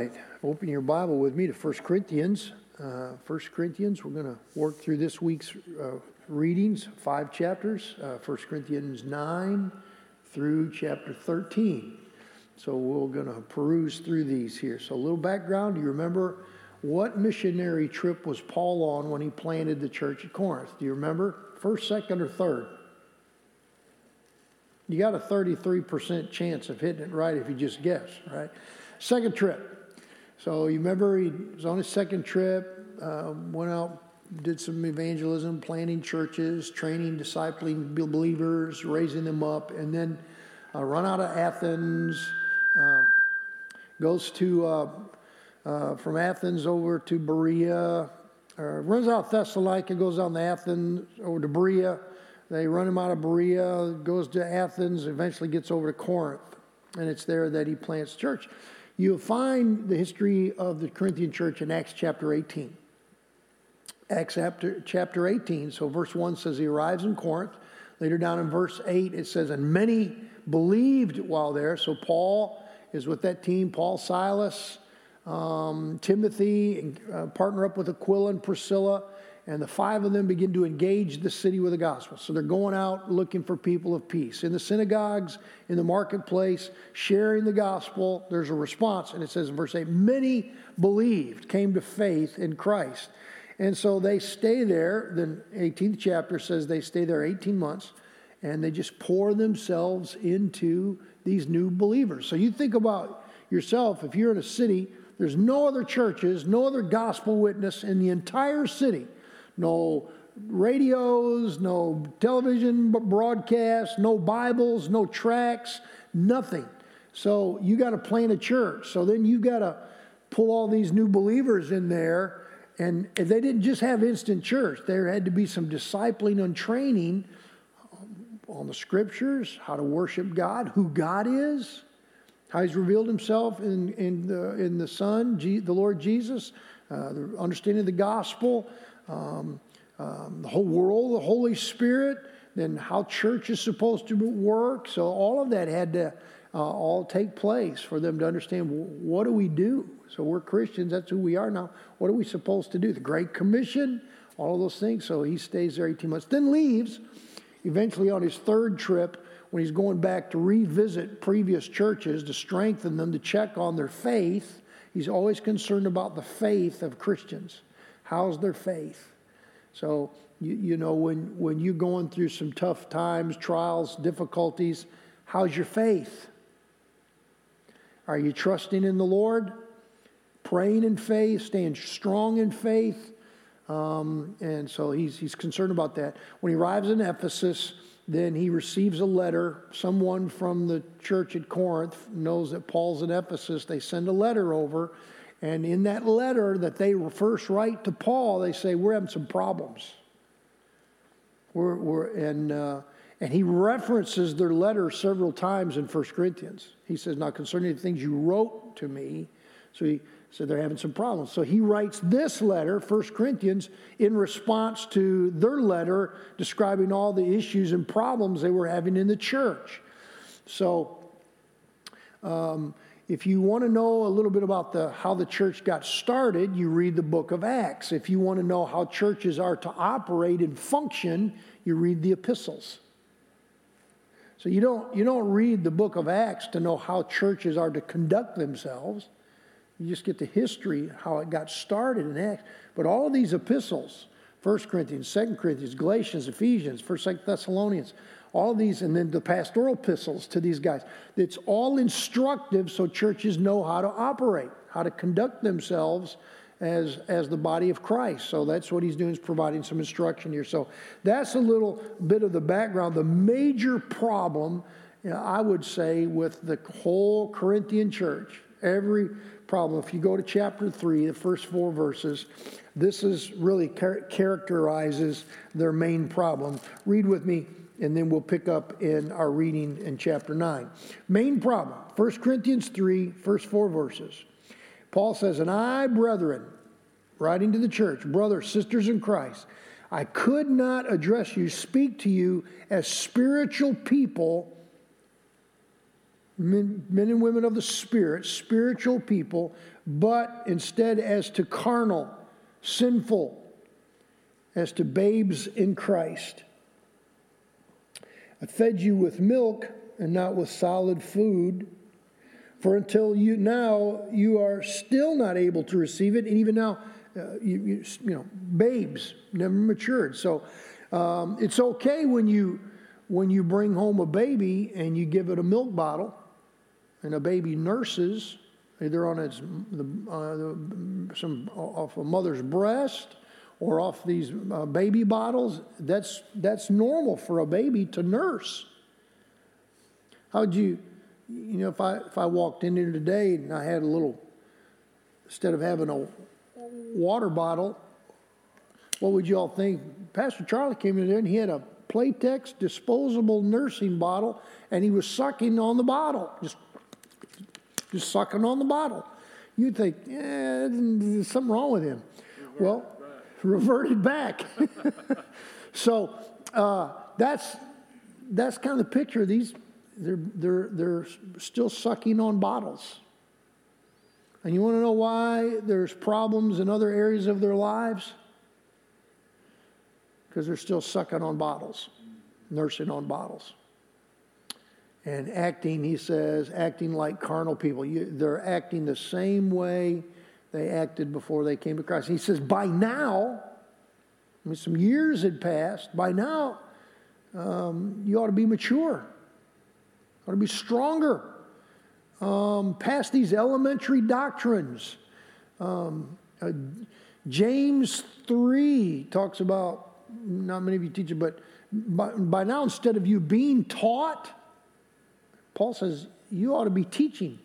right. Open your Bible with me to 1 Corinthians. Uh, 1 Corinthians, we're going to work through this week's uh, readings, five chapters, uh, 1 Corinthians 9 through chapter 13. So we're going to peruse through these here. So, a little background. Do you remember what missionary trip was Paul on when he planted the church at Corinth? Do you remember? First, second, or third? You got a 33% chance of hitting it right if you just guess, right? Second trip. So you remember he was on his second trip, uh, went out, did some evangelism, planting churches, training, discipling believers, raising them up, and then uh, run out of Athens, um, goes to uh, uh from Athens over to Berea, runs out of Thessalonica, goes down to Athens over to Berea. They run him out of Berea, goes to Athens, eventually gets over to Corinth, and it's there that he plants church. You'll find the history of the Corinthian church in Acts chapter 18. Acts chapter, chapter 18, so verse 1 says he arrives in Corinth. Later down in verse 8, it says, And many believed while there. So Paul is with that team, Paul, Silas, um, Timothy, and, uh, partner up with Aquila and Priscilla and the five of them begin to engage the city with the gospel. So they're going out looking for people of peace. In the synagogues, in the marketplace, sharing the gospel, there's a response. And it says in verse 8, many believed, came to faith in Christ. And so they stay there. The 18th chapter says they stay there 18 months and they just pour themselves into these new believers. So you think about yourself, if you're in a city, there's no other churches, no other gospel witness in the entire city no radios, no television broadcasts, no Bibles, no tracts, nothing. So you got to plant a church. So then you got to pull all these new believers in there. And they didn't just have instant church, there had to be some discipling and training on the scriptures, how to worship God, who God is, how He's revealed Himself in, in, the, in the Son, the Lord Jesus, uh, the understanding of the gospel, um, um, the whole world, the Holy Spirit, then how church is supposed to work. So all of that had to uh, all take place for them to understand what do we do. So we're Christians. That's who we are now. What are we supposed to do? The Great Commission, all of those things. So he stays there 18 months, then leaves. Eventually, on his third trip, when he's going back to revisit previous churches to strengthen them, to check on their faith, he's always concerned about the faith of Christians. How's their faith? So, you, you know, when, when you're going through some tough times, trials, difficulties, how's your faith? Are you trusting in the Lord? Praying in faith, staying strong in faith? Um, and so he's, he's concerned about that. When he arrives in Ephesus, then he receives a letter. Someone from the church at Corinth knows that Paul's in Ephesus. They send a letter over and in that letter that they first write to Paul, they say, We're having some problems. We're, we're, and, uh, and he references their letter several times in 1 Corinthians. He says, Now concerning the things you wrote to me, so he said they're having some problems. So he writes this letter, 1 Corinthians, in response to their letter describing all the issues and problems they were having in the church. So, um, if you want to know a little bit about the, how the church got started, you read the book of Acts. If you want to know how churches are to operate and function, you read the epistles. So you don't, you don't read the book of Acts to know how churches are to conduct themselves. You just get the history, how it got started in Acts. But all these epistles, 1 Corinthians, 2 Corinthians, Galatians, Ephesians, 1 Thessalonians, all these, and then the pastoral epistles to these guys. It's all instructive so churches know how to operate, how to conduct themselves as, as the body of Christ. So that's what he's doing, is providing some instruction here. So that's a little bit of the background. The major problem, you know, I would say, with the whole Corinthian church, every problem, if you go to chapter 3, the first four verses, this is really char- characterizes their main problem. Read with me and then we'll pick up in our reading in chapter 9. Main problem 1 Corinthians 3, first four verses. Paul says, And I, brethren, writing to the church, brothers, sisters in Christ, I could not address you, speak to you as spiritual people, men, men and women of the Spirit, spiritual people, but instead as to carnal, sinful, as to babes in Christ. I fed you with milk and not with solid food. For until you now you are still not able to receive it, and even now, uh, you, you, you, know, babes never matured. So um, it's okay when you when you bring home a baby and you give it a milk bottle, and a baby nurses either on its the, uh, some off a mother's breast or off these uh, baby bottles. That's that's normal for a baby to nurse. How'd you? you know, if I if I walked in here today and I had a little, instead of having a water bottle, what would you all think? Pastor Charlie came in there and he had a Playtex disposable nursing bottle, and he was sucking on the bottle, just just sucking on the bottle. You'd think, yeah, there's something wrong with him. Well. Reverted back. so uh, that's that's kind of the picture. These they're, they're, they're still sucking on bottles. And you want to know why there's problems in other areas of their lives? Because they're still sucking on bottles, nursing on bottles. And acting, he says, acting like carnal people. You, they're acting the same way they acted before they came to Christ. he says, by now, I mean, some years had passed, by now, um, you ought to be mature ought to be stronger um, past these elementary doctrines. Um, uh, James 3 talks about, not many of you teach it, but by, by now, instead of you being taught, Paul says you ought to be teaching.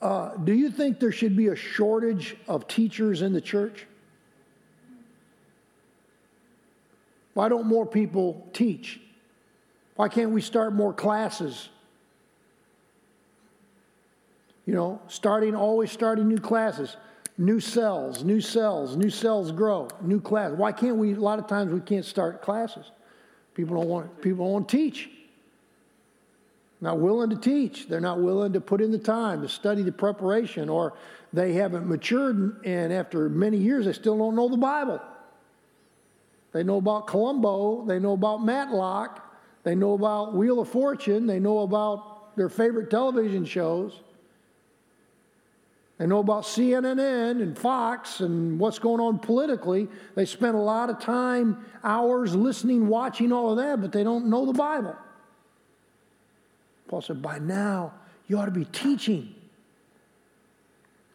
Uh, do you think there should be a shortage of teachers in the church? Why don't more people teach? Why can't we start more classes? You know, starting, always starting new classes, new cells, new cells, new cells grow, new class. Why can't we? A lot of times we can't start classes. People don't want. People don't want to teach. Not willing to teach. They're not willing to put in the time to study the preparation, or they haven't matured, and after many years, they still don't know the Bible. They know about Columbo. They know about Matlock. They know about Wheel of Fortune. They know about their favorite television shows. They know about CNN and Fox and what's going on politically. They spend a lot of time, hours listening, watching all of that, but they don't know the Bible. Paul said, by now, you ought to be teaching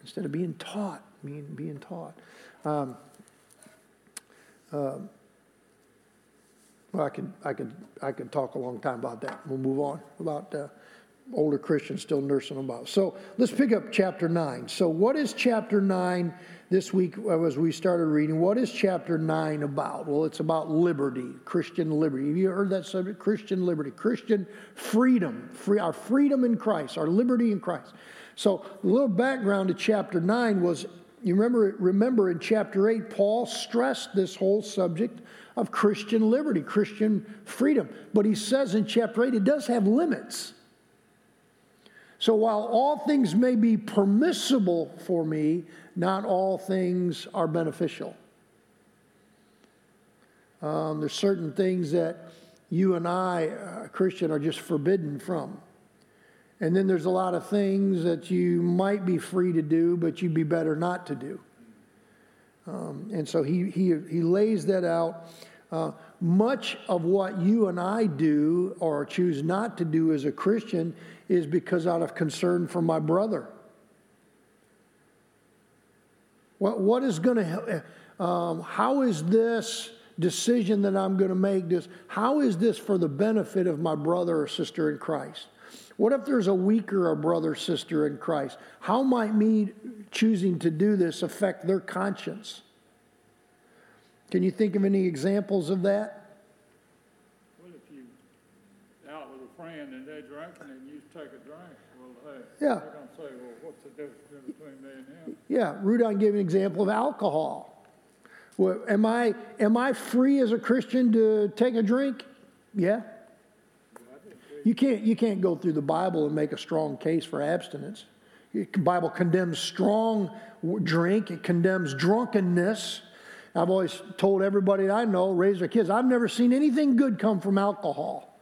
instead of being taught, being, being taught. Um, uh, well, I could, I could, I could talk a long time about that. We'll move on about uh, older Christians still nursing them out. So let's pick up chapter nine. So what is chapter nine this week uh, as we started reading? What is chapter nine about? Well, it's about liberty, Christian liberty. Have you heard that subject? Christian liberty, Christian freedom, free, our freedom in Christ, our liberty in Christ. So a little background to chapter nine was you remember remember in chapter 8 Paul stressed this whole subject of Christian liberty, Christian freedom. But he says in chapter 8, it does have limits. So while all things may be permissible for me, not all things are beneficial. Um, there's certain things that you and I, uh, Christian, are just forbidden from. And then there's a lot of things that you might be free to do, but you'd be better not to do. Um, and so he, he, he lays that out. Uh, much of what you and I do or choose not to do as a Christian is because out of concern for my brother. What, what is going to, um, how is this decision that I'm going to make, this, how is this for the benefit of my brother or sister in Christ? What if there's a weaker brother sister in Christ? How might me choosing to do this affect their conscience? Can you think of any examples of that? Well, if you out with a friend and they're drinking and you take a drink, well, hey, yeah. Say, well, what's the difference between me and him? Yeah, Rudon gave an example of alcohol. Well, am I am I free as a Christian to take a drink? Yeah. you can't, you can't go through the Bible and make a strong case for abstinence. The Bible condemns strong drink, it condemns drunkenness. I've always told everybody I know, raise their kids, I've never seen anything good come from alcohol.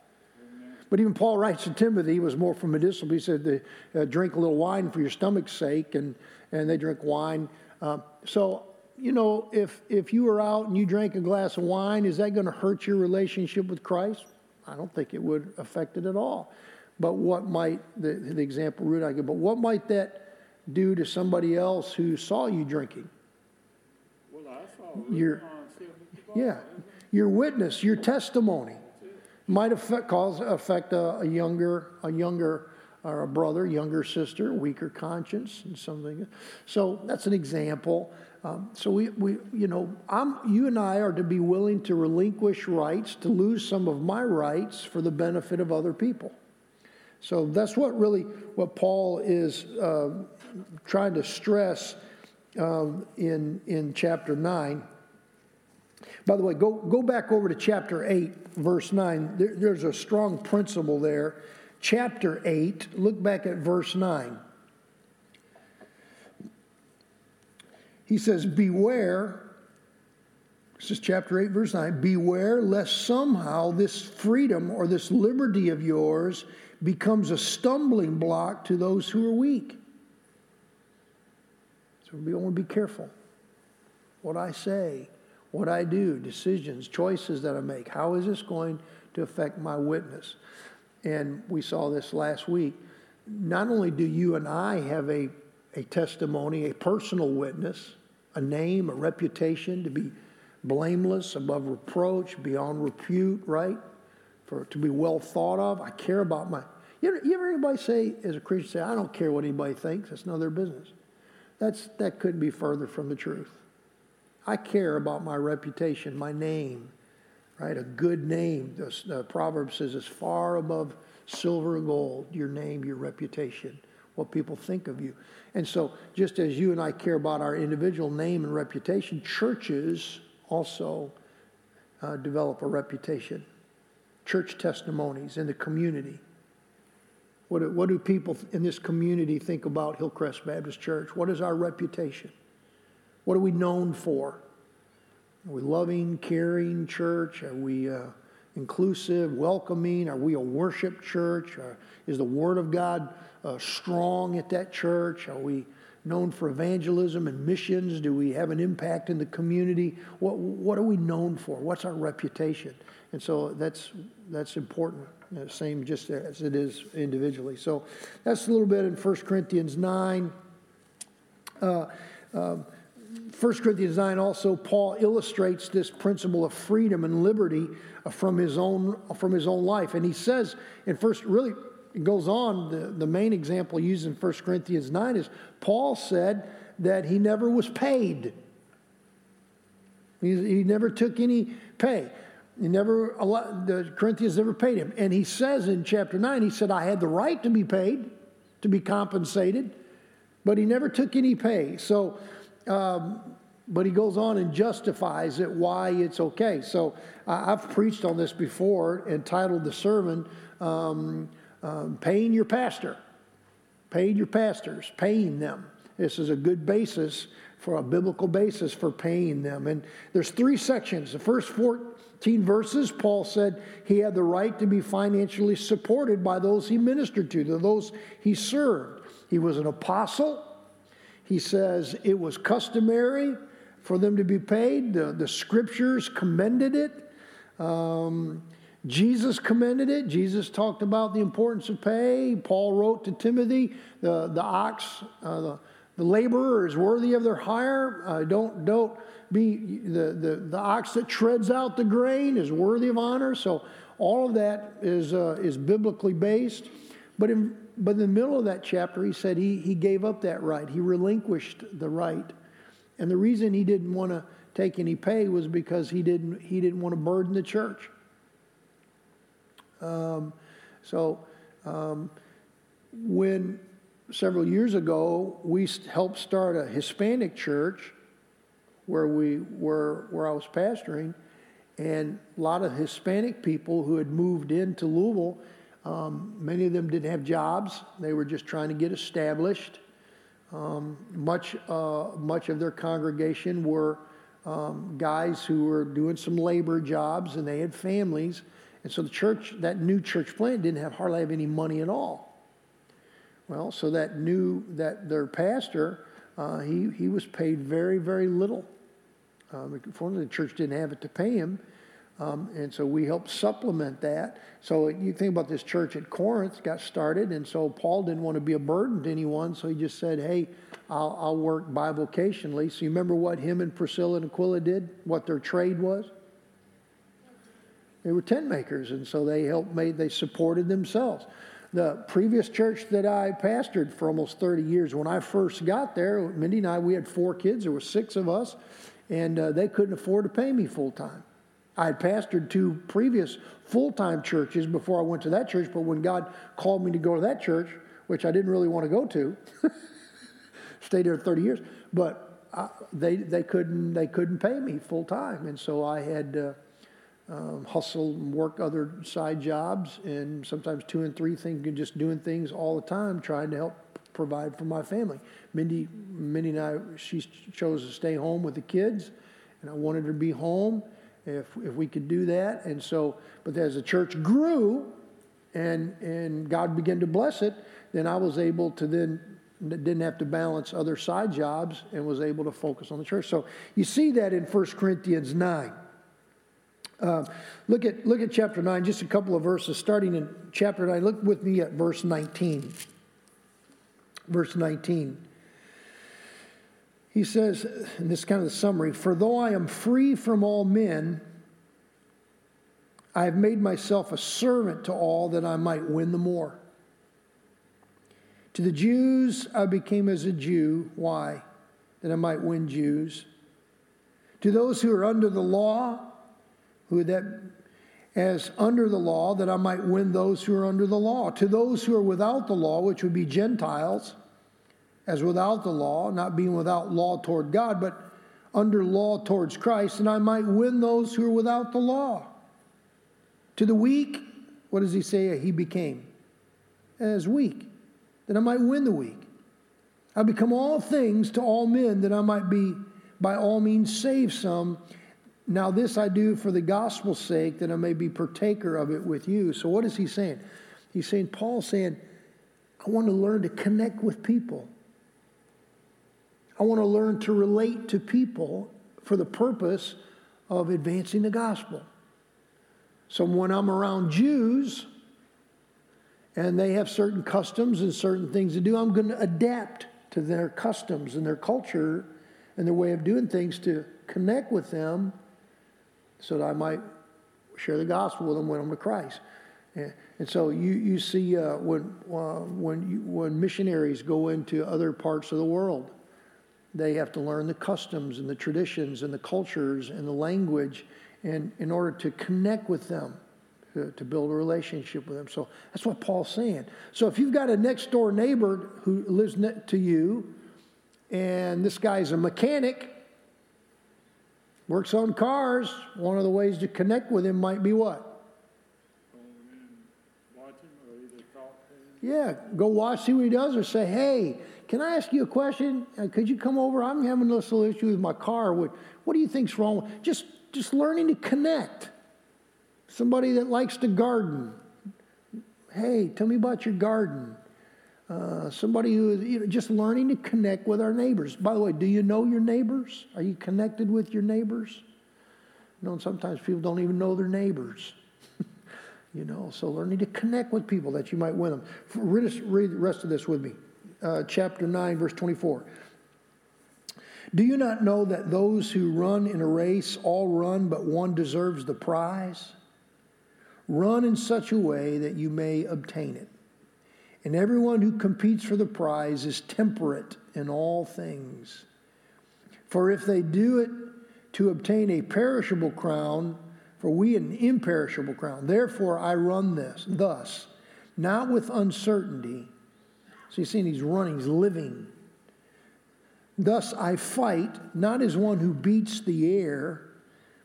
But even Paul writes to Timothy, he was more for medicinal. He said, uh, drink a little wine for your stomach's sake, and, and they drink wine. Uh, so, you know, if, if you were out and you drank a glass of wine, is that going to hurt your relationship with Christ? I don't think it would affect it at all. But what might, the, the example Ruth I give, but what might that do to somebody else who saw you drinking? Well, I saw Your- Rick on seventy-five. Yeah, your witness, your testimony might affect, cause affect a, a younger, a younger, or a brother, younger sister, weaker conscience, and something. So that's an example. Um, so we, we, you know, I'm, you and I are to be willing to relinquish rights, to lose some of my rights for the benefit of other people. So that's what really what Paul is uh, trying to stress um, in in chapter nine. By the way, go, go back over to chapter 8, verse 9. There, there's a strong principle there. Chapter 8, look back at verse 9. He says, Beware, this is chapter 8, verse 9, beware lest somehow this freedom or this liberty of yours becomes a stumbling block to those who are weak. So we want to be careful. What I say, what I do, decisions, choices that I make, how is this going to affect my witness? And we saw this last week. Not only do you and I have a, a testimony, a personal witness, a name, a reputation to be blameless, above reproach, beyond repute, right? For to be well thought of. I care about my. You ever, you ever anybody say, as a Christian, say, I don't care what anybody thinks. That's none of their business. That's that couldn't be further from the truth. I care about my reputation, my name, right? A good name. The, the proverb says is far above silver and gold. Your name, your reputation, what people think of you. And so, just as you and I care about our individual name and reputation, churches also uh, develop a reputation. Church testimonies in the community. What do, what do people in this community think about Hillcrest Baptist Church? What is our reputation? What are we known for? Are we loving, caring church? Are we uh, inclusive, welcoming? Are we a worship church? Uh, is the Word of God uh, strong at that church? Are we known for evangelism and missions? Do we have an impact in the community? What, what are we known for? What's our reputation? And so that's, that's important, uh, same just as it is individually. So that's a little bit in 1 Corinthians 9. Uh, um, 1 Corinthians 9 also, Paul illustrates this principle of freedom and liberty from his own, from his own life. And he says in first, really, goes on, the, the main example used in 1 Corinthians 9 is Paul said that he never was paid. He, he never took any pay. He never, the Corinthians never paid him. And he says in chapter 9, he said, I had the right to be paid, to be compensated, but he never took any pay. So, um, but he goes on and justifies it why it's okay. So uh, I've preached on this before, entitled the sermon, um, um, Paying Your Pastor. Paying your pastors, paying them. This is a good basis for a biblical basis for paying them. And there's three sections. The first 14 verses, Paul said he had the right to be financially supported by those he ministered to, to those he served. He was an apostle. He says it was customary for them to be paid. The, the scriptures commended it. Um, Jesus commended it. Jesus talked about the importance of pay. Paul wrote to Timothy, the, the ox, uh, the, the laborer is worthy of their hire. Uh, don't, don't be, the, the, the ox that treads out the grain is worthy of honor. So all of that is, uh, is biblically based. But in, but in the middle of that chapter, he said he, he gave up that right. He relinquished the right. And the reason he didn't want to take any pay was because he didn't, he didn't want to burden the church. Um, so um, when several years ago we helped start a Hispanic church where we were where I was pastoring, and a lot of Hispanic people who had moved into Louisville Um, many of them didn't have jobs, they were just trying to get established. Um, much, uh, much of their congregation were um, guys who were doing some labor jobs and they had families. And so the church, that new church plant, didn't have hardly have any money at all. Well, so that new, that their pastor, uh, he, he was paid very, very little. Um, fortunately, the church didn't have it to pay him. Um, and so we helped supplement that. So you think about this church at Corinth got started, and so Paul didn't want to be a burden to anyone, so he just said, "Hey, I'll, I'll work bivocationally." So you remember what him and Priscilla and Aquila did? What their trade was? They were tent makers, and so they helped made they supported themselves. The previous church that I pastored for almost 30 years, when I first got there, Mindy and I, we had four kids. There were six of us, and uh, they couldn't afford to pay me full time. I had pastored two previous full time churches before I went to that church, but when God called me to go to that church, which I didn't really want to go to, stayed there 30 years, but I, they, they, couldn't, they couldn't pay me full time. And so I had uh, um, hustle and work other side jobs and sometimes two and three things, and just doing things all the time, trying to help provide for my family. Mindy, Mindy and I, she chose to stay home with the kids, and I wanted her to be home if, if we could do that. And so, but as the church grew and, and God began to bless it, then I was able to then, didn't have to balance other side jobs and was able to focus on the church. So you see that in 1 Corinthians 9. Uh, look at look at chapter 9 just a couple of verses starting in chapter 9 look with me at verse 19 verse 19 he says, and this is kind of the summary For though I am free from all men, I have made myself a servant to all that I might win the more. To the Jews, I became as a Jew. Why? That I might win Jews. To those who are under the law, who that as under the law, that I might win those who are under the law. To those who are without the law, which would be Gentiles, as without the law, not being without law toward God, but under law towards Christ, and I might win those who are without the law. To the weak, what does he say he became? As weak, that I might win the weak. I become all things to all men, that I might be by all means save some. Now, this I do for the gospel's sake, that I may be partaker of it with you. So, what is he saying? He's saying, Paul's saying, I want to learn to connect with people. I want to learn to relate to people for the purpose of advancing the gospel. So when I'm around Jews and they have certain customs and certain things to do, I'm going to adapt to their customs and their culture and their way of doing things to connect with them so that I might share the gospel with them, win them to Christ. And so you, you see uh, when, uh, when, you, when missionaries go into other parts of the world, they have to learn the customs and the traditions and the cultures and the language and in order to connect with them, to, to build a relationship with them. So that's what Paul's saying. So if you've got a next door neighbor who lives to you, and this guy's a mechanic, works on cars, one of the ways to connect with him might be what? Yeah, go watch, see what he does, or say, hey, can I ask you a question? Uh, could you come over? I'm having a little issue with my car. What, what do you think's wrong? Just, just learning to connect. Somebody that likes to garden. Hey, tell me about your garden. Uh, somebody who is you know, just learning to connect with our neighbors. By the way, do you know your neighbors? Are you connected with your neighbors? You know, sometimes people don't even know their neighbors. You know, so learning to connect with people that you might win them. Read, read the rest of this with me uh, chapter 9, verse 24. Do you not know that those who run in a race all run, but one deserves the prize? Run in such a way that you may obtain it. And everyone who competes for the prize is temperate in all things. For if they do it to obtain a perishable crown, for we an imperishable crown. Therefore I run this, thus, not with uncertainty so you see, he's running, he's living. Thus I fight, not as one who beats the air,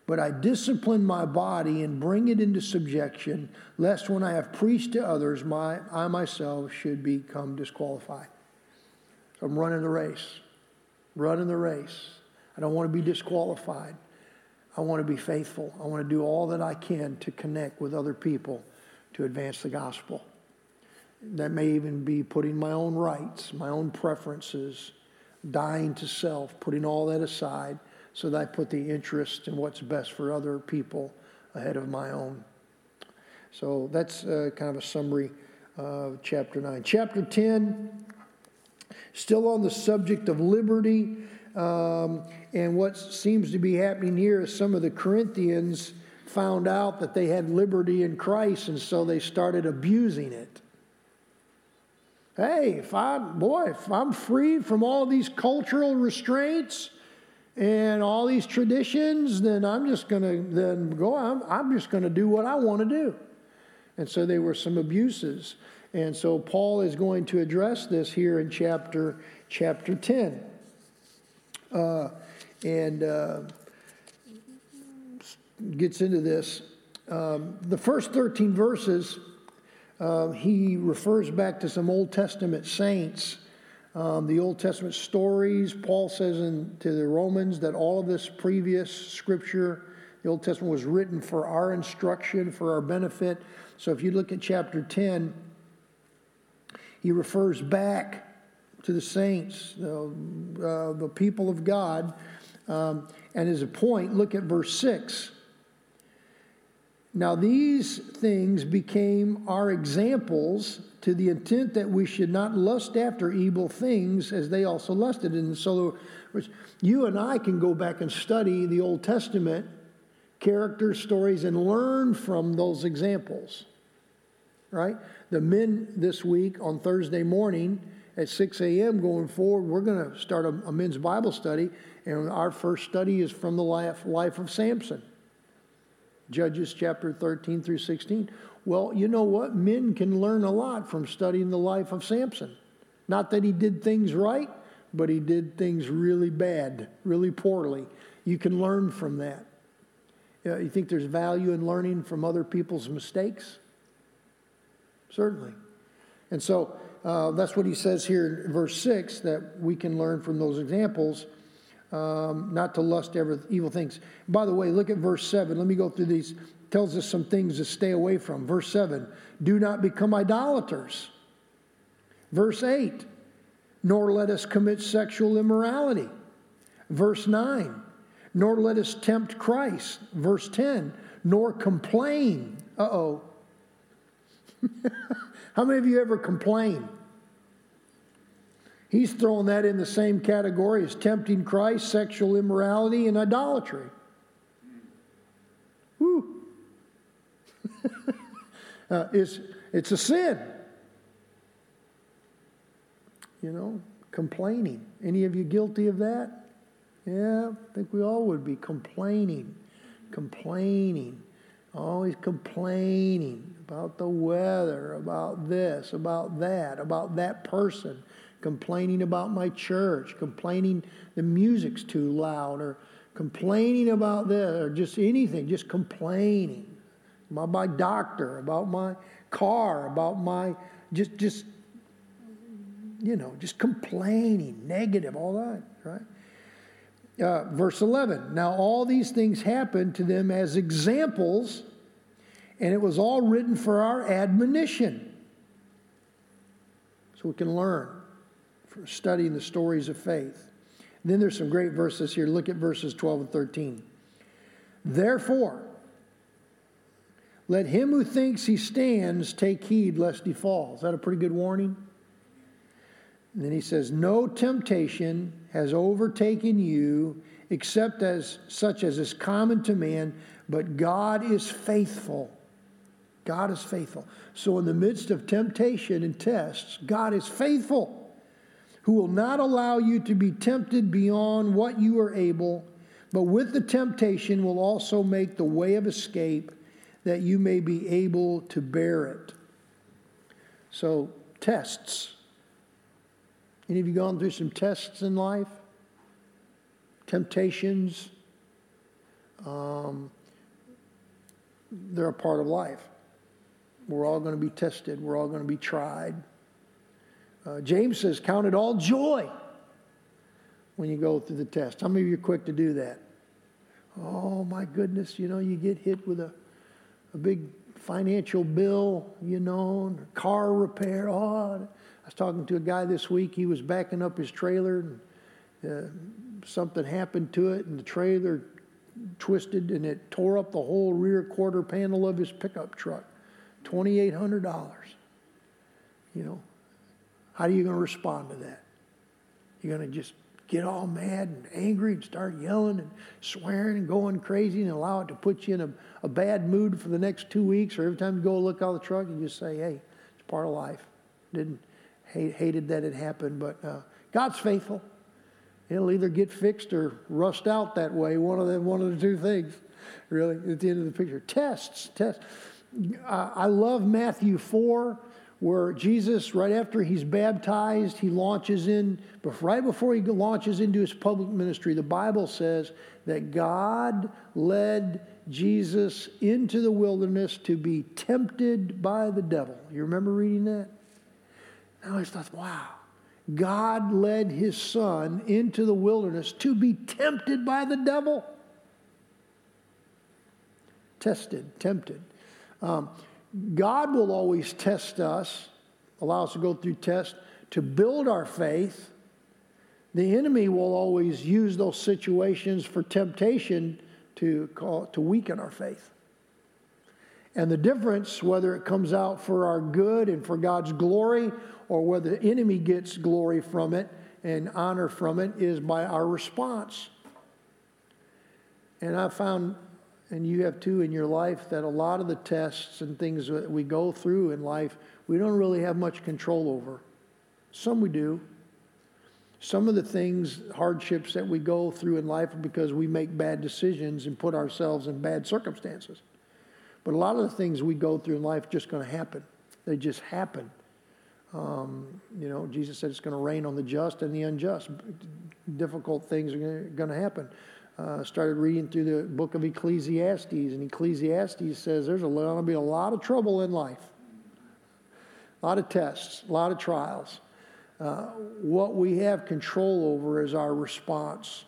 but I discipline my body and bring it into subjection, lest when I have preached to others, my, I myself should become disqualified. So I'm running the race, running the race. I don't want to be disqualified. I want to be faithful. I want to do all that I can to connect with other people to advance the gospel. That may even be putting my own rights, my own preferences, dying to self, putting all that aside so that I put the interest in what's best for other people ahead of my own. So that's uh, kind of a summary of chapter 9. Chapter 10, still on the subject of liberty. Um, and what seems to be happening here is some of the Corinthians found out that they had liberty in Christ, and so they started abusing it. Hey, if I, boy, if I'm free from all these cultural restraints and all these traditions, then I'm just going to then go. I'm, I'm just going to do what I want to do. And so there were some abuses, and so Paul is going to address this here in chapter chapter ten. Uh, and uh, gets into this. Um, the first 13 verses, uh, he refers back to some Old Testament saints. Um, the Old Testament stories, Paul says in, to the Romans that all of this previous scripture, the Old Testament was written for our instruction, for our benefit. So if you look at chapter 10, he refers back to the saints, uh, the people of God. Um, and as a point, look at verse 6. Now, these things became our examples to the intent that we should not lust after evil things as they also lusted. And so, you and I can go back and study the Old Testament character stories and learn from those examples. Right? The men this week on Thursday morning at 6 a.m. going forward, we're going to start a, a, men's Bible study, and our first study is from the life, life of Samson. Judges chapter 13 through 16. Well, you know what? Men can learn a lot from studying the life of Samson. Not that he did things right, but he did things really bad, really poorly. You can learn from that. Uh, you think there's value in learning from other people's mistakes? Certainly. And so uh, that's what he says here in verse 6 that we can learn from those examples um, not to lust ever evil things. By the way, look at verse 7. Let me go through these. Tells us some things to stay away from. Verse 7 Do not become idolaters. Verse 8 Nor let us commit sexual immorality. Verse 9 Nor let us tempt Christ. Verse 10 Nor complain. Uh oh. How many of you ever complain? He's throwing that in the same category as tempting Christ, sexual immorality, and idolatry. Woo. uh, it's, it's a sin. You know, complaining. Any of you guilty of that? Yeah, I think we all would be complaining, complaining, always complaining about the weather, about this, about that, about that person complaining about my church, complaining the music's too loud, or complaining about this, or just anything, just complaining about my doctor, about my car, about my just just you know, just complaining, negative, all that, right? Uh, verse 11. Now, all these things happened to them as examples, and it was all written for our admonition. So we can learn from studying the stories of faith. And then there's some great verses here. Look at verses 12 and 13. Therefore, let him who thinks he stands take heed lest he fall. Is that a pretty good warning? And then he says, No temptation has overtaken you except as such as is common to man, but God is faithful. God is faithful. So, in the midst of temptation and tests, God is faithful who will not allow you to be tempted beyond what you are able, but with the temptation will also make the way of escape that you may be able to bear it. So, tests. Any of you gone through some tests in life? Temptations? Um, they're a part of life. We're all going to be tested, we're all going to be tried. Uh, James says, Count it all joy when you go through the test. How many of you are quick to do that? Oh my goodness, you know, you get hit with a, a big financial bill, you know, car repair. Oh, I was talking to a guy this week. He was backing up his trailer, and uh, something happened to it, and the trailer twisted and it tore up the whole rear quarter panel of his pickup truck. $2,800. You know, how are you going to respond to that? You're going to just get all mad and angry and start yelling and swearing and going crazy and allow it to put you in a, a bad mood for the next two weeks, or every time you go look out the truck, you just say, hey, it's part of life. Didn't hate, hated that it happened, but uh, God's faithful. It'll either get fixed or rust out that way. One of the one of the two things, really, at the end of the picture. Tests, tests. Uh, I love Matthew four where Jesus, right after he's baptized, he launches in, but right before he launches into his public ministry, the Bible says that God led Jesus into the wilderness to be tempted by the devil. You remember reading that? Now I thought, wow, God led his son into the wilderness to be tempted by the devil. Tested, tempted. Um, God will always test us, allow us to go through tests to build our faith. The enemy will always use those situations for temptation to, call, to weaken our faith. And the difference, whether it comes out for our good and for God's glory, or whether the enemy gets glory from it and honor from it, is by our response. And I found and you have too in your life, that a lot of the tests and things that we go through in life, we don't really have much control over. Some we do. Some of the things, hardships that we go through in life are because we make bad decisions and put ourselves in bad circumstances. But a lot of the things we go through in life just going to happen. They just happen. Um, you know, Jesus said it's going to rain on the just and the unjust. Difficult things are going to happen uh, started reading through the book of Ecclesiastes, and Ecclesiastes says there's going to be a lot of trouble in life, a lot of tests, a lot of trials. Uh, what we have control over is our response.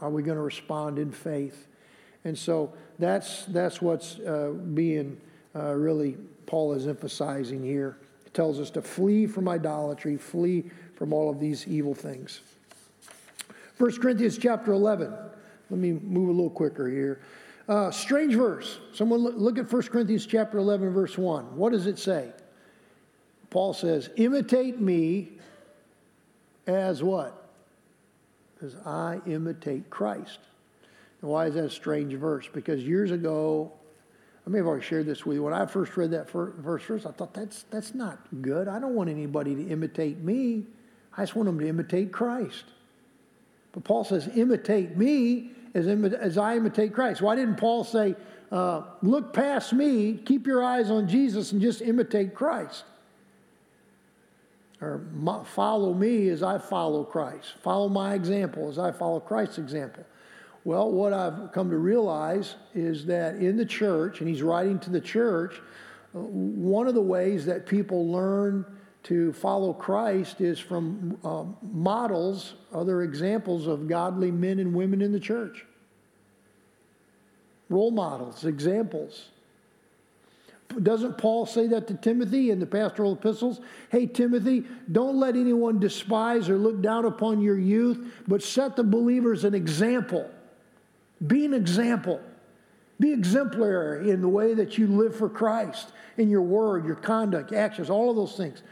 Are we going to respond in faith? And so that's, that's what's uh, being uh, really, Paul is emphasizing here. It tells us to flee from idolatry, flee from all of these evil things. 1 Corinthians chapter 11. Let me move a little quicker here. Uh, strange verse. Someone look at 1 Corinthians chapter 11, verse 1. What does it say? Paul says, Imitate me as what? As I imitate Christ. And why is that a strange verse? Because years ago, I may have already shared this with you. When I first read that verse first, I thought that's that's not good. I don't want anybody to imitate me. I just want them to imitate Christ. But Paul says, imitate me as, as I imitate Christ. Why didn't Paul say, uh, look past me, keep your eyes on Jesus, and just imitate Christ? Or follow me as I follow Christ. Follow my example as I follow Christ's example. Well, what I've come to realize is that in the church, and he's writing to the church, uh, one of the ways that people learn to follow Christ is from uh, models, other examples of godly men and women in the church. Role models, examples. Doesn't Paul say that to Timothy in the pastoral epistles? Hey, Timothy, don't let anyone despise or look down upon your youth, but set the believers an example. Be an example. Be exemplary in the way that you live for Christ, in your word, your conduct, actions, all of those things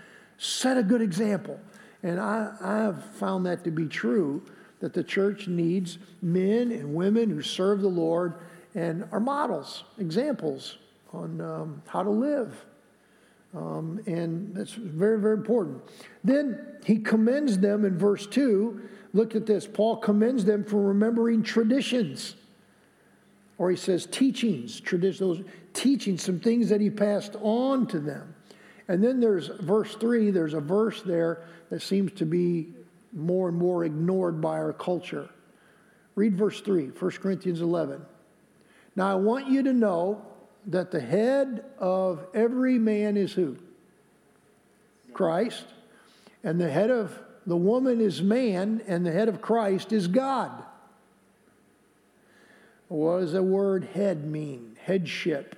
set a good example. And I, I have found that to be true that the church needs men and women who serve the Lord and are models, examples on um, how to live. Um, and that's very, very important. Then he commends them in verse 2. Look at this. Paul commends them for remembering traditions. Or he says teachings, traditions, teachings, some things that he passed on to them. And then there's verse 3, there's a verse there that seems to be more and more ignored by our culture. Read verse 3, 1 Corinthians 11. Now I want you to know that the head of every man is who? Christ. And the head of the woman is man, and the head of Christ is God. What does the word head mean? Headship.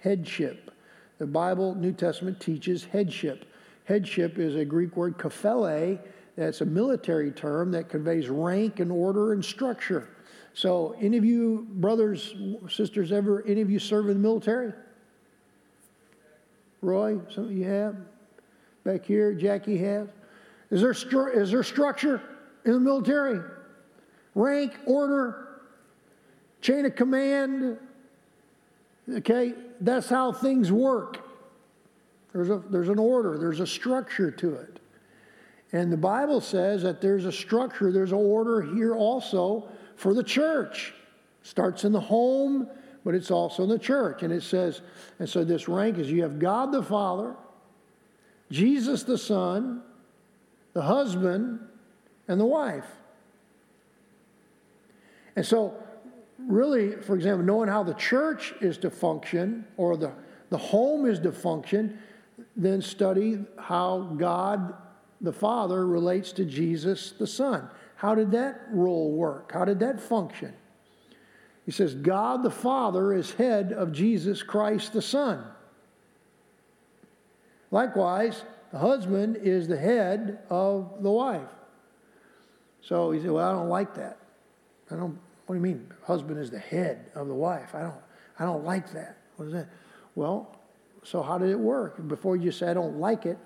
Headship. The Bible, New Testament, teaches headship. Headship is a Greek word, kephale, that's a military term that conveys rank and order and structure. So, any of you brothers, sisters, ever, any of you serve in the military? Roy, some of you have? Back here, Jackie has? Is there, stru- is there structure in the military? Rank, order, chain of command? Okay, that's how things work. There's, a, there's an order, there's a structure to it. And the Bible says that there's a structure, there's an order here also for the church. Starts in the home, but it's also in the church. And it says, and so this rank is you have God the Father, Jesus the Son, the husband, and the wife. And so, really, for example, knowing how the church is to function or the, the home is to function, then study how God the Father relates to Jesus the Son. How did that role work? How did that function? He says, God the Father is head of Jesus Christ the Son. Likewise, the husband is the head of the wife. So he said, Well, I don't like that. I don't, what do you mean? Husband is the head of the wife. I don't, I don't like that. What is that? Well, so how did it work? Before you say, I don't like it,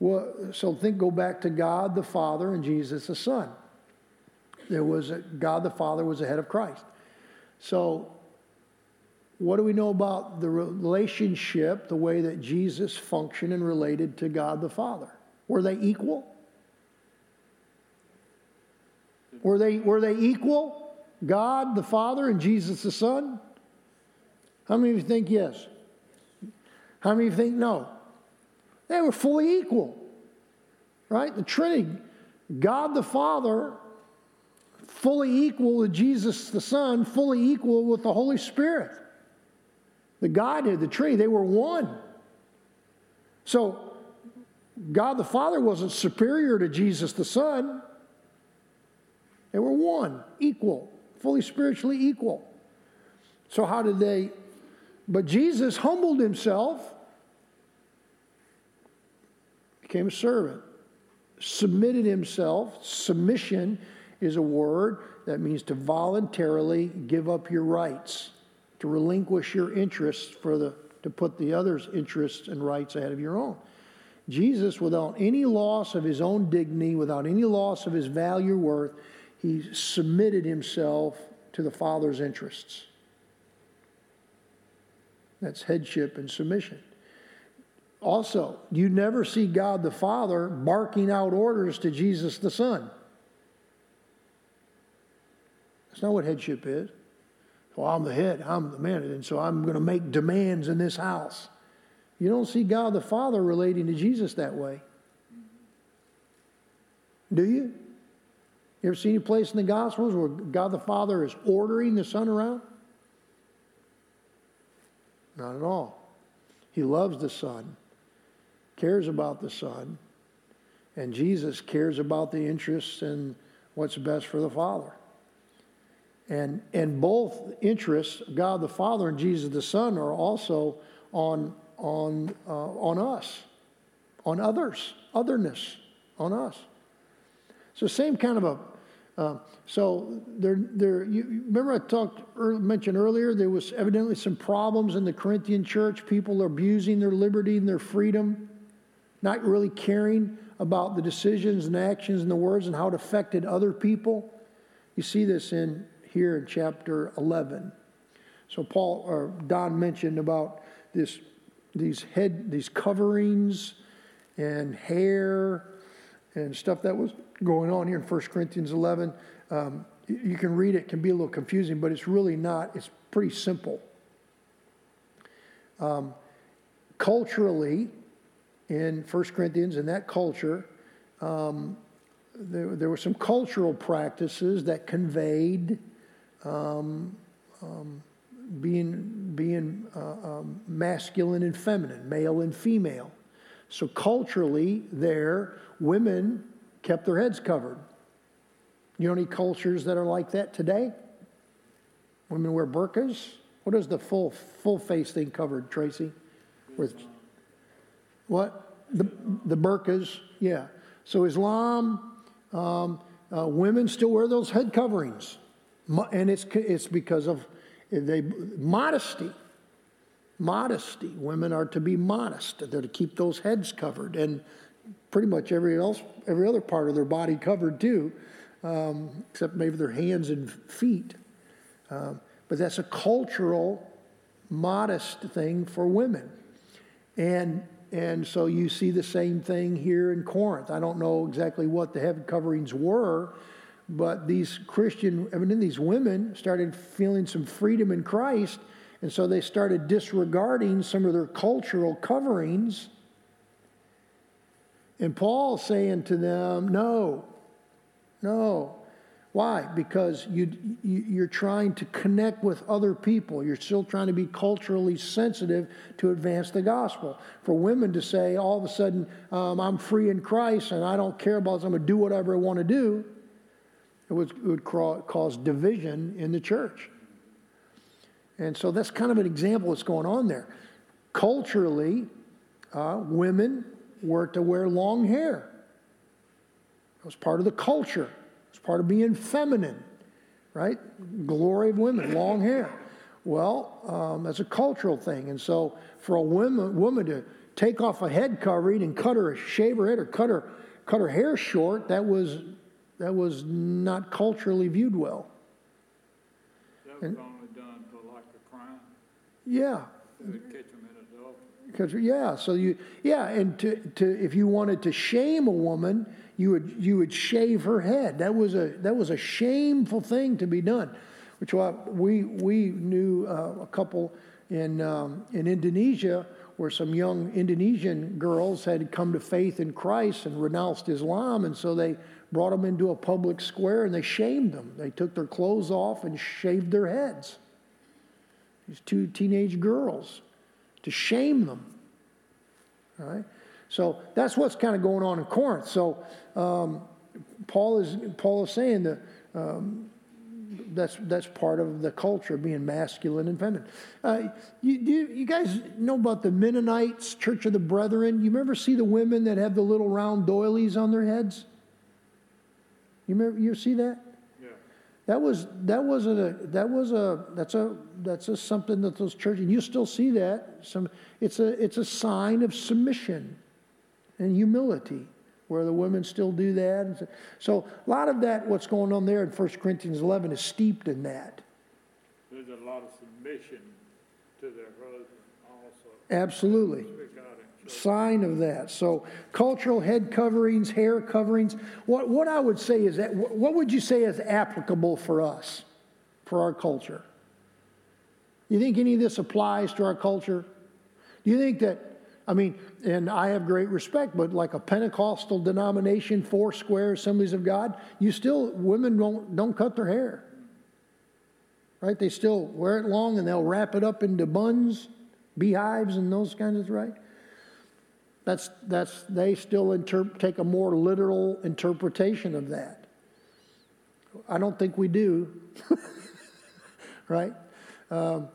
well, so think, go back to God the Father and Jesus the Son. There was a, God the Father was the head of Christ. So, what do we know about the relationship, the way that Jesus functioned and related to God the Father? Were they equal? Were they, were they equal? God the Father and Jesus the Son? How many of you think yes? How many of you think no? They were fully equal, right? The Trinity, God the Father, fully equal with Jesus the Son, fully equal with the Holy Spirit. The Godhead, the Trinity, they were one. So, God the Father wasn't superior to Jesus the Son. They were one, equal, fully spiritually equal. So, how did they? But Jesus humbled himself became a servant, submitted himself. Submission is a word that means to voluntarily give up your rights, to relinquish your interests for the to put the other's interests and rights ahead of your own. Jesus, without any loss of his own dignity, without any loss of his value or worth, he submitted himself to the Father's interests. That's headship and submission. Also, you never see God the Father barking out orders to Jesus the Son. That's not what headship is. Well, I'm the head, I'm the man, and so I'm going to make demands in this house. You don't see God the Father relating to Jesus that way. Do you? You ever seen any place in the Gospels where God the Father is ordering the Son around? Not at all. He loves the Son cares about the Son, and Jesus cares about the interests and what's best for the Father. And, and both interests, God the Father and Jesus the Son, are also on, on, uh, on us, on others, otherness, on us. So, same kind of a. Uh, so there, there. You remember I talked, or mentioned earlier, there was evidently some problems in the Corinthian church. People abusing their liberty and their freedom not really caring about the decisions and actions and the words and how it affected other people. You see this in here in chapter 11. So Paul or Don mentioned about this these head these coverings and hair and stuff that was going on here in 1 Corinthians 11. Um, you can read it, it can be a little confusing, but it's really not. It's pretty simple. Um, culturally, in 1 Corinthians, in that culture, um, there, there were some cultural practices that conveyed um, um, being, being uh, um, masculine and feminine, male and female. So culturally, there, women kept their heads covered. You know any cultures that are like that today? Women wear burqas. What is the full full face thing covered, Tracy? With what the the burqas? Yeah. So Islam, um, uh, women still wear those head coverings, and it's it's because of they modesty. Modesty. Women are to be modest. They're to keep those heads covered, and pretty much every else every other part of their body covered too, um, except maybe their hands and feet. Um, but that's a cultural, modest thing for women. And, and so you see the same thing here in Corinth. I don't know exactly what the head coverings were, but these Christian, I mean, these women started feeling some freedom in Christ, and so they started disregarding some of their cultural coverings. And Paul saying to them, no, no, why? Because you, you, you're trying to connect with other people. You're still trying to be culturally sensitive to advance the gospel. For women to say all of a sudden, um, I'm free in Christ and I don't care about this, I'm going to do whatever I want to do, it would, it would cause division in the church. And so that's kind of an example of what's going on there. Culturally, uh, women were to wear long hair. It was part of the culture. It's part of being feminine, right? Glory of women, long hair. Well, um, that's a cultural thing. And so for a woman, woman to take off a head covering and cut her, shave her head or cut her, cut her hair short, that was, that was not culturally viewed well. That was only done for like a crime, Yeah, Because yeah, so you yeah, and to, to if you wanted to shame a woman, you would you would shave her head. That was a that was a shameful thing to be done. Which wa- we we knew uh, a couple in um, in Indonesia where some young Indonesian girls had come to faith in Christ and renounced Islam, and so they brought them into a public square and they shamed them. They took their clothes off and shaved their heads. These two teenage girls to shame them. All right? So that's what's kind of going on in Corinth. So um, Paul is Paul is saying that um, that's that's part of the culture being masculine and feminine. Uh, you, you you guys know about the Mennonites, Church of the Brethren? You remember see the women that have the little round doilies on their heads? You remember you see that? That was that wasn't a that was a that's a that's a something that those churches you still see that some it's a it's a sign of submission and humility where the women still do that. So- so a lot of that what's going on there in 1 Corinthians 11 is steeped in that. There's a lot of submission to their husband also. absolutely Speak out in church. Sign of that. So cultural head coverings, hair coverings. What, what I would say is that, what would you say is applicable for us, for our culture? You think any of this applies to our culture? Do you think that, I mean, and I have great respect, but like a Pentecostal denomination, four square assemblies of God, you still, women don't, don't cut their hair. Right? They still wear it long and they'll wrap it up into buns, beehives, and those kinds of, things, right? That's, that's, they still interp- take a more literal interpretation of that. I don't think we do, right? Um,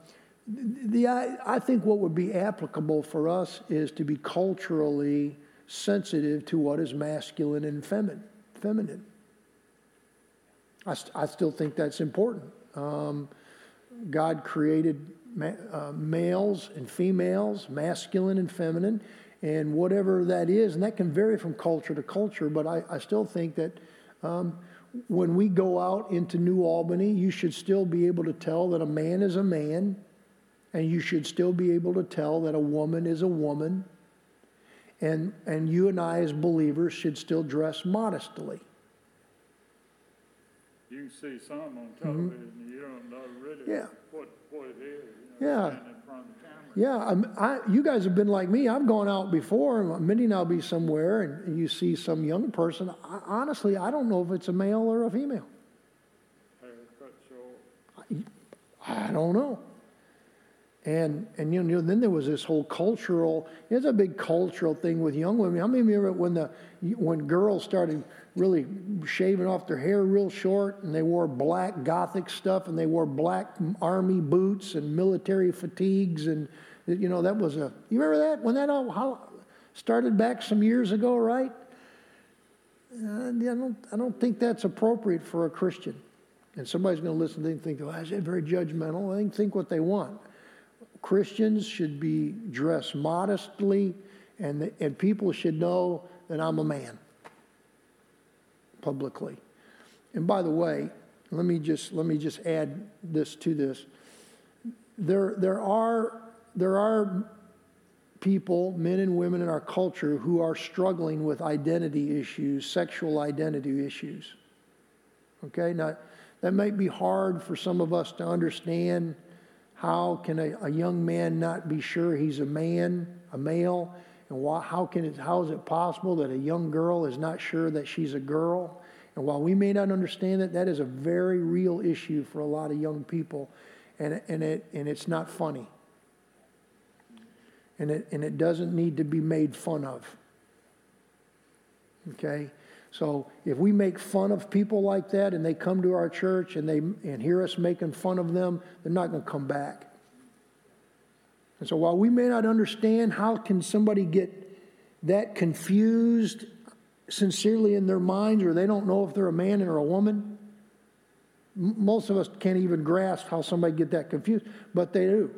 the, I, I think what would be applicable for us is to be culturally sensitive to what is masculine and feminine. feminine. I, st- I still think that's important. Um, God created ma- uh, males and females, masculine and feminine, and whatever that is, and that can vary from culture to culture, but I, I still think that um, when we go out into New Albany, you should still be able to tell that a man is a man, and you should still be able to tell that a woman is a woman, and, and you and I, as believers, should still dress modestly. You see some on television, and you don't know really Yeah. what, what it is, you know, Yeah. Yeah, I, you guys have been like me. I've gone out before, and Mindy I'll be somewhere, and, you see some young person. I, honestly, I don't know if it's a male or a female. Short. I don't know. And and you know, then there was this whole cultural. It's a big cultural thing with young women. How many of you remember when the when girls started really shaving off their hair real short, and they wore black gothic stuff, and they wore black army boots and military fatigues, and you know that was a. You remember that when that all how started back some years ago, right? Uh, I don't I don't think that's appropriate for a Christian. And somebody's going to listen to and think, well, is that very judgmental? They can think what they want. Christians should be dressed modestly, and, and people should know that I'm a man publicly. And by the way, let me just let me just add this to this. There there are there are people, men and women in our culture who are struggling with identity issues, sexual identity issues. Okay? Now that might be hard for some of us to understand how can a, a young man not be sure he's a man, a male? And why, how, can it, how is it possible that a young girl is not sure that she's a girl? And while we may not understand that, that is a very real issue for a lot of young people. And, and, it, and it's not funny. And it, and it doesn't need to be made fun of. Okay? So if we make fun of people like that and they come to our church and they and hear us making fun of them, they're not going to come back. And so while we may not understand how can somebody get that confused sincerely in their minds or they don't know if they're a man or a woman, most of us can't even grasp how somebody get that confused, but they do.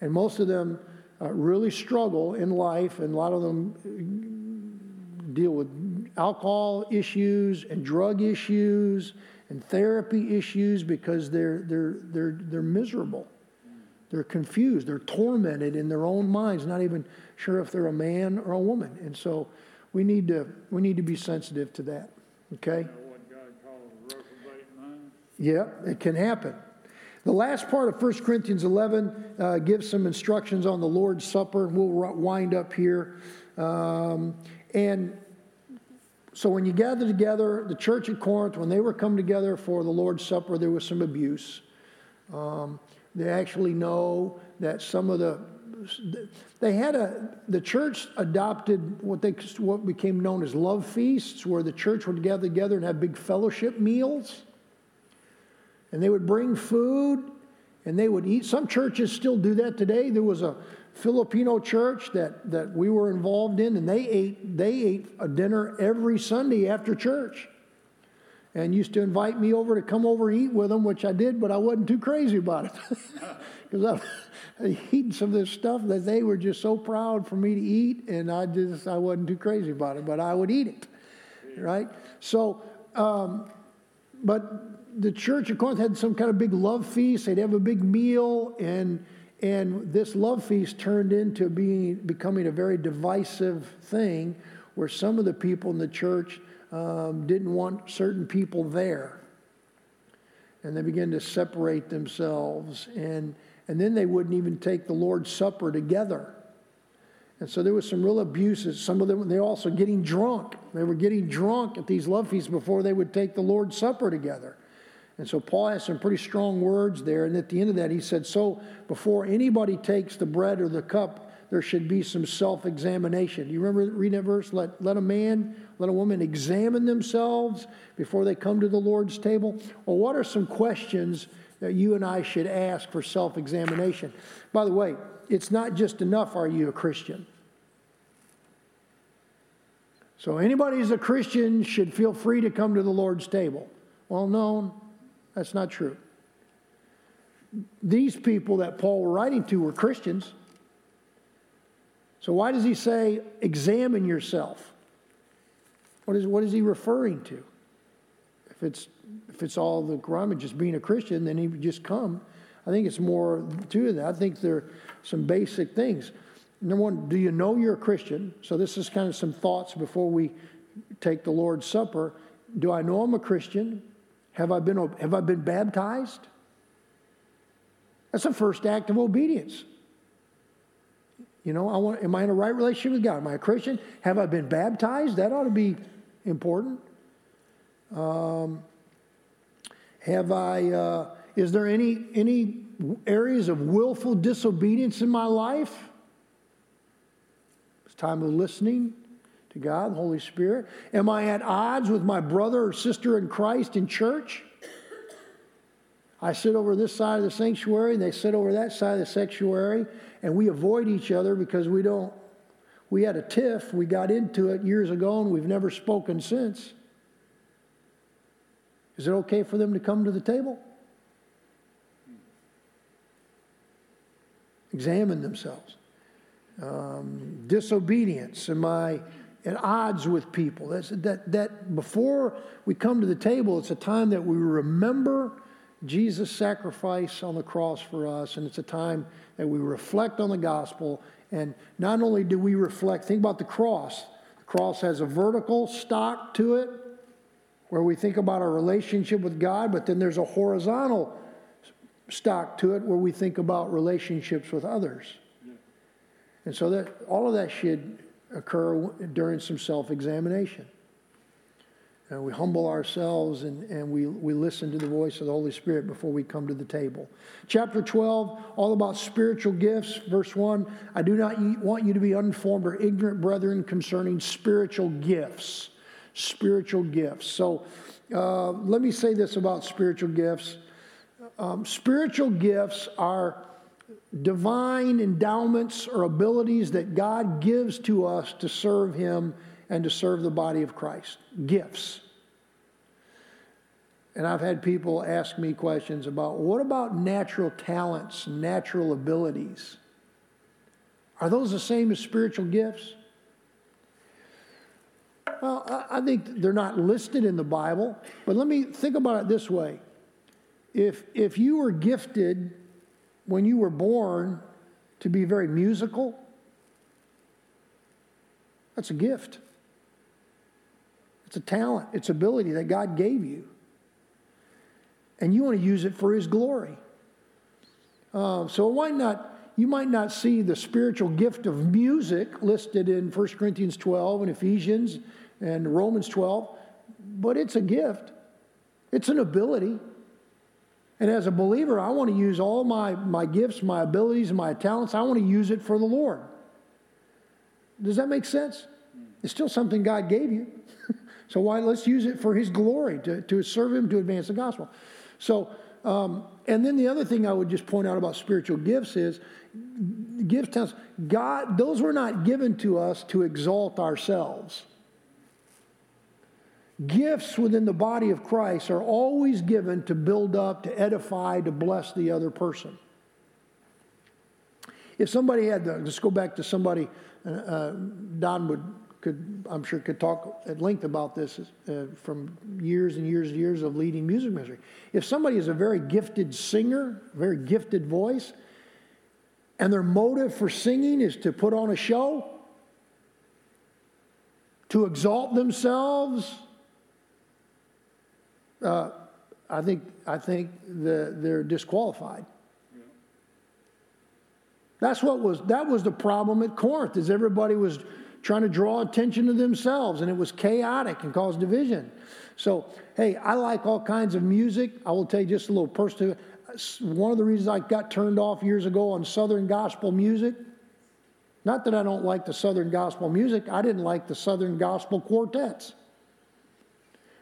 And most of them uh, really struggle in life, and a lot of them deal with alcohol issues and drug issues and therapy issues because they're, they're, they're, they're miserable. They're confused. They're tormented in their own minds, not even sure if they're a man or a woman. And so we need to, we need to be sensitive to that. Okay? You know what God calls a reprobate mind? Yeah, it can happen. The last part of 1 Corinthians 11 uh, gives some instructions on the Lord's Supper. We'll wind up here. Um, and so when you gather together, the church at Corinth, when they were come together for the Lord's Supper, there was some abuse. Um, they actually know that some of the they had a the church adopted what they what became known as love feasts, where the church would gather together and have big fellowship meals, and they would bring food and they would eat. Some churches still do that today. There was a Filipino church that, that we were involved in, and they ate, they ate a dinner every Sunday after church. And used to invite me over to come over and eat with them, which I did, but I wasn't too crazy about it. Because I was eating some of this stuff that they were just so proud for me to eat, and I just, I wasn't too crazy about it, but I would eat it. Right? So, um, but the church of Corinth had some kind of big love feast. They'd have a big meal, and and this love feast turned into being, becoming a very divisive thing where some of the people in the church um, didn't want certain people there. And they began to separate themselves. And, and then they wouldn't even take the Lord's Supper together. And so there was some real abuses. Some of them, they were also getting drunk. They were getting drunk at these love feasts before they would take the Lord's Supper together. And so Paul has some pretty strong words there. And at the end of that, he said, So before anybody takes the bread or the cup, there should be some self examination. You remember reading that verse? Let, let a man, let a woman examine themselves before they come to the Lord's table. Well, what are some questions that you and I should ask for self examination? By the way, it's not just enough, are you a Christian? So anybody who's a Christian should feel free to come to the Lord's table. Well, no, that's not true. These people that Paul was writing to were Christians. So why does he say, examine yourself? What is, what is he referring to? If it's, if it's all the requirement just being a Christian, then he would just come. I think it's more to that. I think there are some basic things. Number one, do you know you're a Christian? So this is kind of some thoughts before we take the Lord's Supper. Do I know I'm a Christian? Have I been, have I been baptized? That's the first act of obedience. You know, I want, am I in a right relationship with God? Am I a Christian? Have I been baptized? That ought to be important. Um, have I, uh, is there any, any areas of willful disobedience in my life? It's time of listening God, Holy Spirit. Am I at odds with my brother or sister in Christ in church? I sit over this side of the sanctuary and they sit over that side of the sanctuary, and we avoid each other because we don't. We had a tiff, we got into it years ago, and we've never spoken since. Is it okay for them to come to the table? Examine themselves. Um, disobedience. Am I at odds with people? That's, that, that before we come to the table, it's a time that we remember Jesus' sacrifice on the cross for us, and it's a time that we reflect on the gospel. And not only do we reflect, think about the cross. The cross has a vertical stock to it, where we think about our relationship with God, but then there's a horizontal stock to it where we think about relationships with others. And so that all of that should occur during some self-examination. And we humble ourselves and, and we, we listen to the voice of the Holy Spirit before we come to the table. Chapter 12, all about spiritual gifts. Verse 1 I do not want you to be uninformed or ignorant, brethren, concerning spiritual gifts. Spiritual gifts. So uh, let me say this about spiritual gifts. Um, spiritual gifts are divine endowments or abilities that God gives to us to serve Him and to serve the body of Christ. Gifts. And I've had people ask me questions about what about natural talents, natural abilities? Are those the same as spiritual gifts? Well, I think they're not listed in the Bible, but let me think about it this way. If, if you were gifted when you were born to be very musical, that's a gift. It's a talent, it's ability that God gave you. And you want to use it for His glory. Uh, so why not? You might not see the spiritual gift of music listed in 1 Corinthians 12 and Ephesians and Romans 12, but it's a gift. It's an ability. And as a believer, I want to use all my, my gifts, my abilities, my talents, I want to use it for the Lord. Does that make sense? It's still something God gave you. so why let's use it for his glory, to, to serve him, to advance the gospel. So, um, and then the other thing I would just point out about spiritual gifts is gifts God, those were not given to us to exalt ourselves. Gifts within the body of Christ are always given to build up, to edify, to bless the other person. If somebody had, the, let's go back to somebody, uh, uh Don would could I'm sure could talk at length about this uh, from years and years and years of leading music ministry. If somebody is a very gifted singer, very gifted voice, and their motive for singing is to put on a show, to exalt themselves, uh, I think I think the, they're disqualified. That's what was that was the problem at Corinth is everybody was trying to draw attention to themselves, and it was chaotic and caused division. So, hey, I like all kinds of music. I will tell you just a little personal. One of the reasons I got turned off years ago on Southern gospel music, not that I don't like the Southern gospel music, I didn't like the Southern gospel quartets.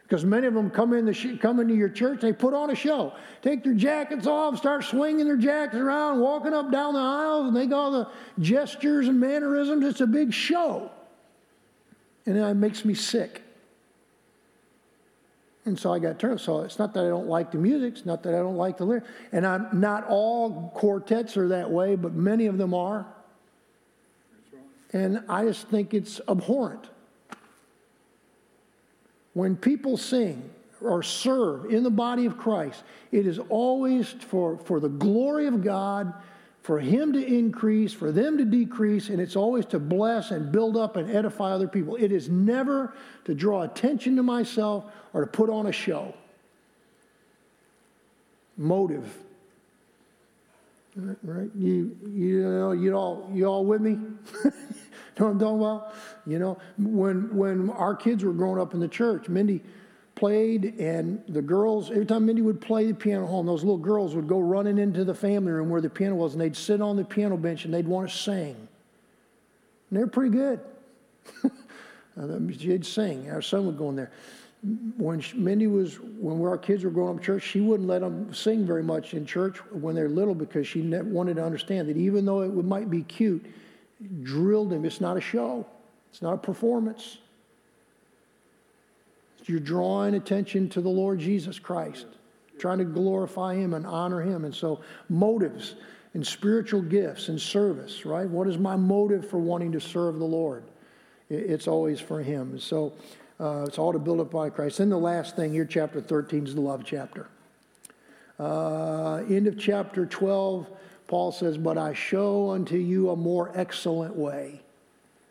Because many of them come, in the sh- come into your church, they put on a show. Take their jackets off, start swinging their jackets around, walking up down the aisles, and they got all the gestures and mannerisms. It's a big show. And it makes me sick. And so I got turned. So it's not that I don't like the music, it's not that I don't like the lyrics. And I'm not all quartets are that way, but many of them are. And I just think it's abhorrent. When people sing or serve in the body of Christ, it is always for, for the glory of God, for Him to increase, for them to decrease, and it's always to bless and build up and edify other people. It is never to draw attention to myself or to put on a show. Motive. right? You, you you all, you all with me? know what I'm talking about? You know, when, when our kids were growing up in the church, Mindy played and the girls, every time Mindy would play the piano home, those little girls would go running into the family room where the piano was and they'd sit on the piano bench and they'd want to sing. And they're pretty good. Uh, she'd sing. Our son would go in there. When Mindy was, when our kids were growing up in church, she wouldn't let them sing very much in church when they're little because she wanted to understand that even though it might be cute, drilled him. it's not a show, it's not a performance. You're drawing attention to the Lord Jesus Christ, trying to glorify Him and honor Him. And so, motives and spiritual gifts and service, right? What is my motive for wanting to serve the Lord? It's always for Him. So, uh, it's all to build up by Christ. Then the last thing here, chapter 13 is the love chapter. Uh, end of chapter 12, Paul says, But I show unto you a more excellent way.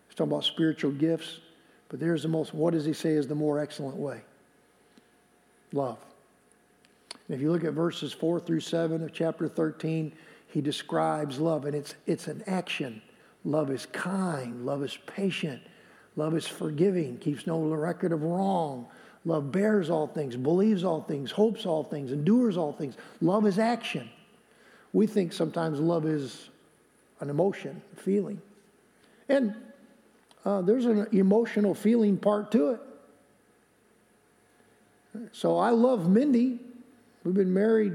He's talking about spiritual gifts. But there's the most, what does he say is the more excellent way? Love. And if you look at verses 4 through 7 of chapter 13, he describes love, and it's, it's an action. Love is kind, love is patient, love is forgiving, keeps no record of wrong. Love bears all things, believes all things, hopes all things, endures all things. Love is action. We think sometimes love is an emotion, a feeling. And uh, there's an emotional feeling part to it. So I love Mindy. We've been married,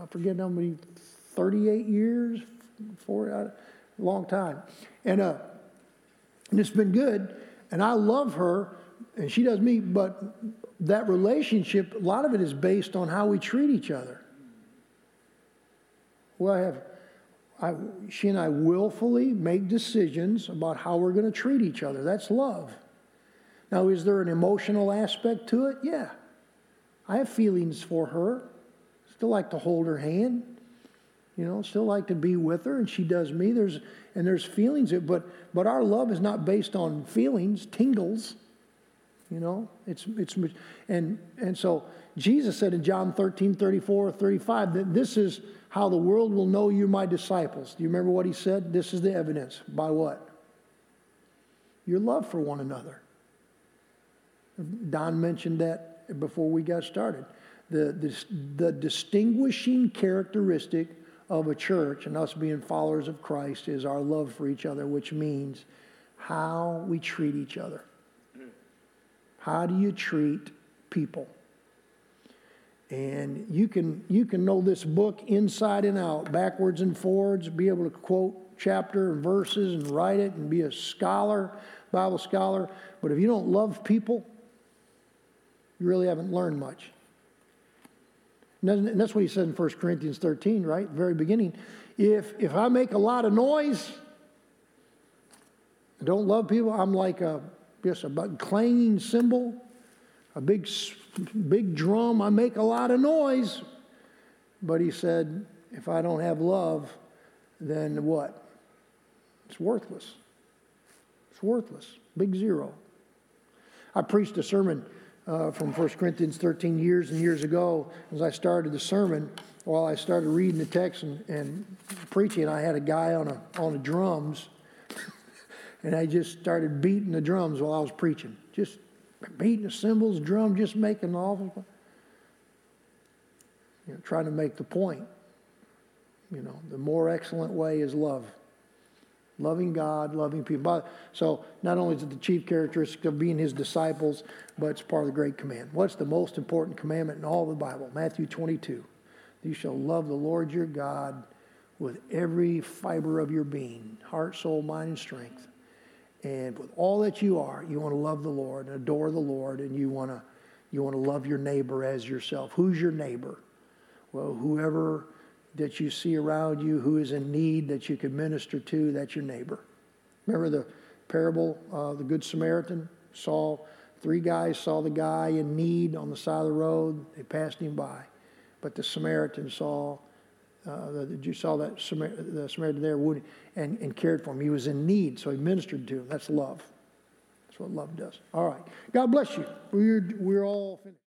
I forget how many, 38 years, for a long time. And, uh, and it's been good. And I love her, and she does me, but that relationship, a lot of it is based on how we treat each other. Well, I have I, she and I willfully make decisions about how we're going to treat each other. That's love. Now, is there an emotional aspect to it? Yeah. I have feelings for her. Still like to hold her hand. You know, still like to be with her, and she does me. There's and there's feelings, but but our love is not based on feelings, tingles. You know, it's it's and and so Jesus said in John 13, 34, 35 that this is how the world will know you're my disciples. Do you remember what he said? This is the evidence. By what? Your love for one another. Don mentioned that before we got started. The, the, the distinguishing characteristic of a church and us being followers of Christ is our love for each other, which means how we treat each other. How do you treat people? And you can, you can know this book inside and out, backwards and forwards, be able to quote chapter and verses and write it and be a scholar, Bible scholar. But if you don't love people, you really haven't learned much. And that's what he said in 1 Corinthians 13, right? Very beginning. If, if I make a lot of noise, I don't love people, I'm like a, just a clanging cymbal a big, big drum. I make a lot of noise. But he said, if I don't have love, then what? It's worthless. It's worthless. Big zero. I preached a sermon uh, from 1 Corinthians 13 years and years ago. As I started the sermon, while I started reading the text and, and preaching, I had a guy on a on the drums, and I just started beating the drums while I was preaching. Just beating the cymbals, drum, just making awful. You know, trying to make the point. You know, the more excellent way is love. Loving God, loving people. So, not only is it the chief characteristic of being his disciples, but it's part of the great command. What's the most important commandment in all the Bible? Matthew 22. You shall love the Lord your God with every fiber of your being, heart, soul, mind, and strength. And with all that you are, you want to love the Lord and adore the Lord, and you want to you want to love your neighbor as yourself. Who's your neighbor? Well, whoever that you see around you who is in need that you can minister to, that's your neighbor. Remember the parable, uh, the Good Samaritan? Saw three guys saw the guy in need on the side of the road. They passed him by, but the Samaritan saw uh, the, you saw that Samar- the Samaritan there would, and, and cared for him. He was in need, so he ministered to him. That's love. That's what love does. All right. God bless you. We're, we're all finished.